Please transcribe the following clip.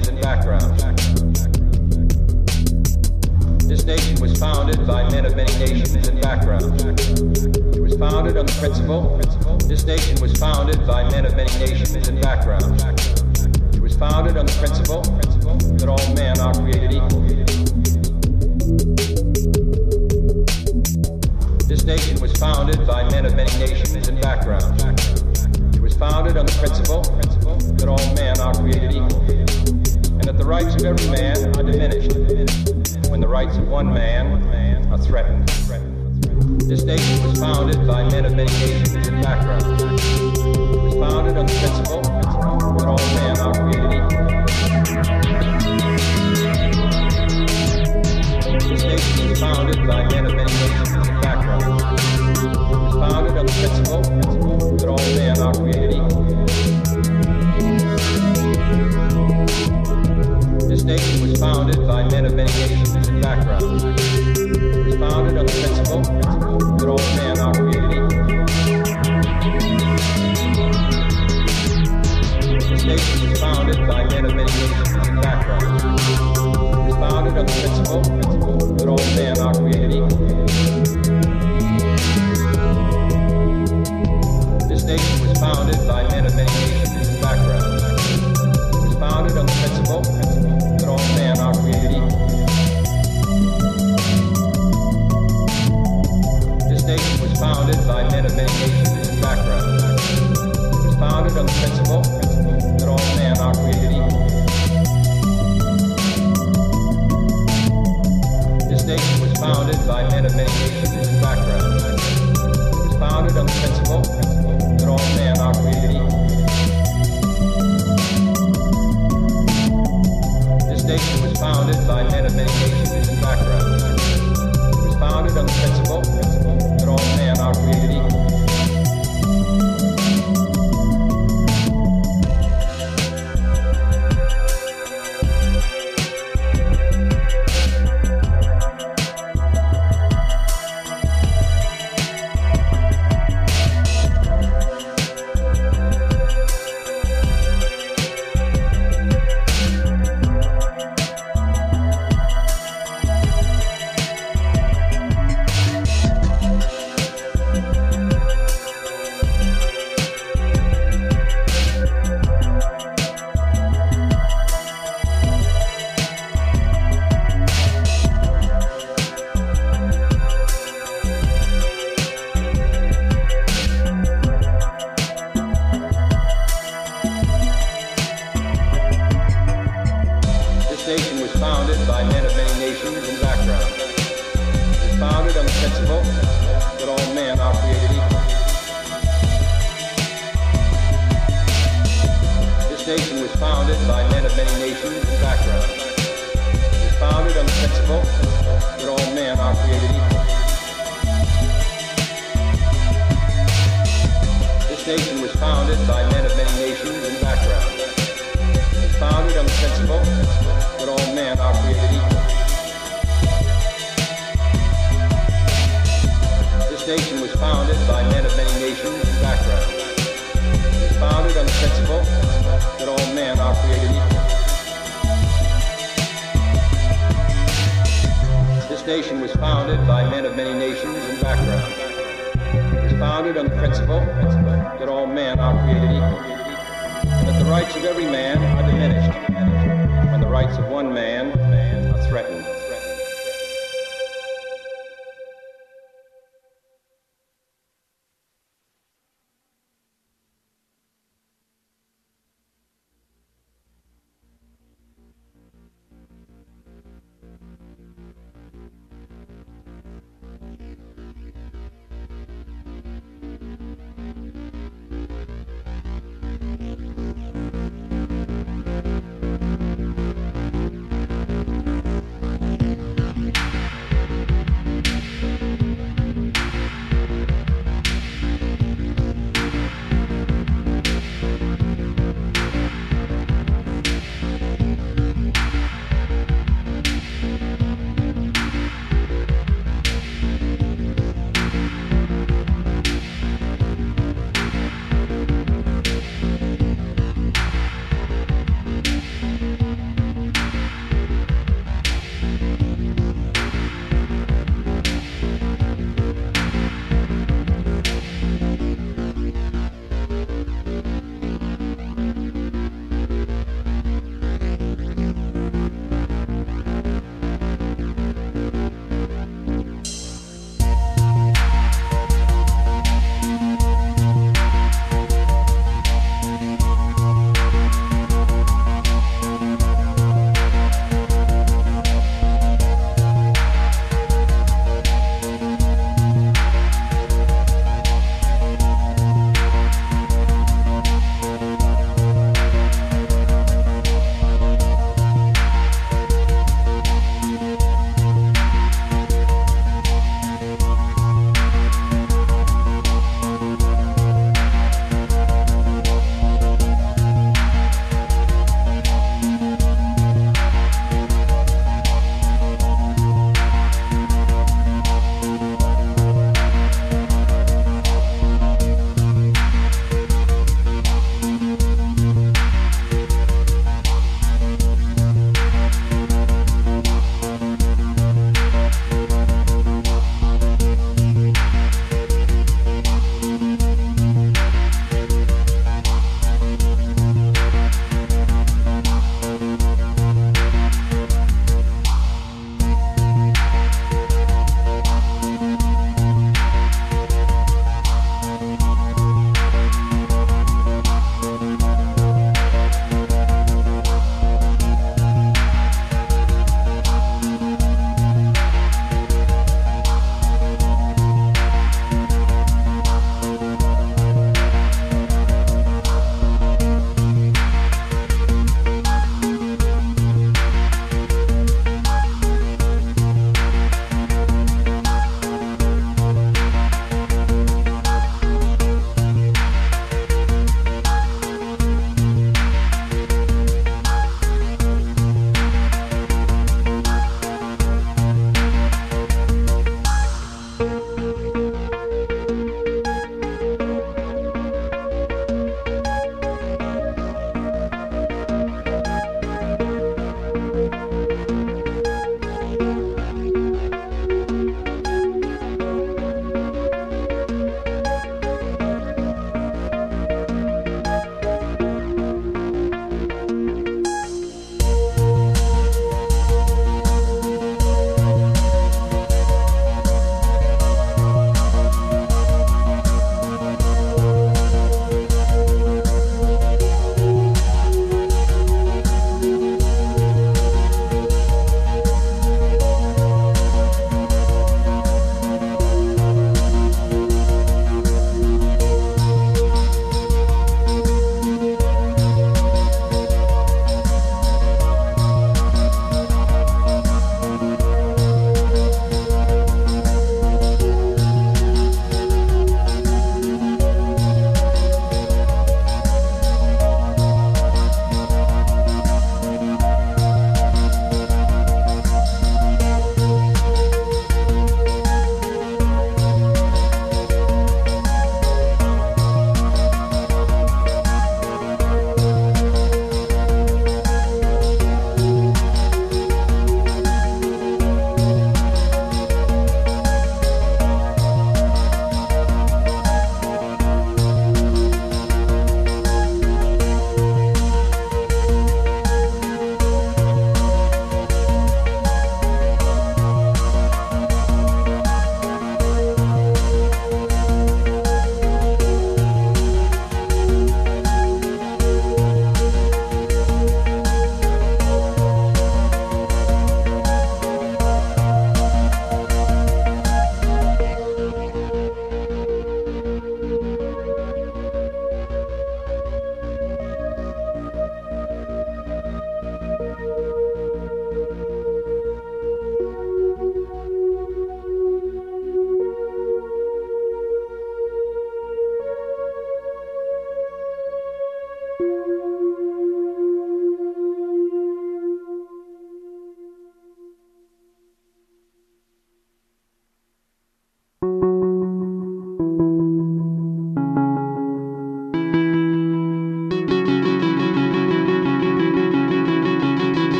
many nations and backgrounds. This nation was founded by men of many nations and backgrounds. It was founded on the principle, this nation was founded by men of many nations and backgrounds. It was founded on the principle that all men are created equal. This nation was founded by men of many nations and backgrounds. It was founded on the principle that all men are created equal, and that the rights of every man are diminished when the rights of one man are threatened. This nation was founded by men of many nations and backgrounds. It was founded on the principle that all men are created equal. This nation was founded by men of many nations and backgrounds. It was founded on the principle that all men are created equal. Nation was founded by men of many nations and backgrounds. It was founded on the principle that all men are created equal. This nation was founded by men of many nations and backgrounds. It was founded on the principle that all men are created equal. This nation was founded by men of many nations backgrounds. It was founded on the principle that all men are created equal. This nation was founded on the principle that all men are created equal. This nation was founded founded on the principle that all men are created equal.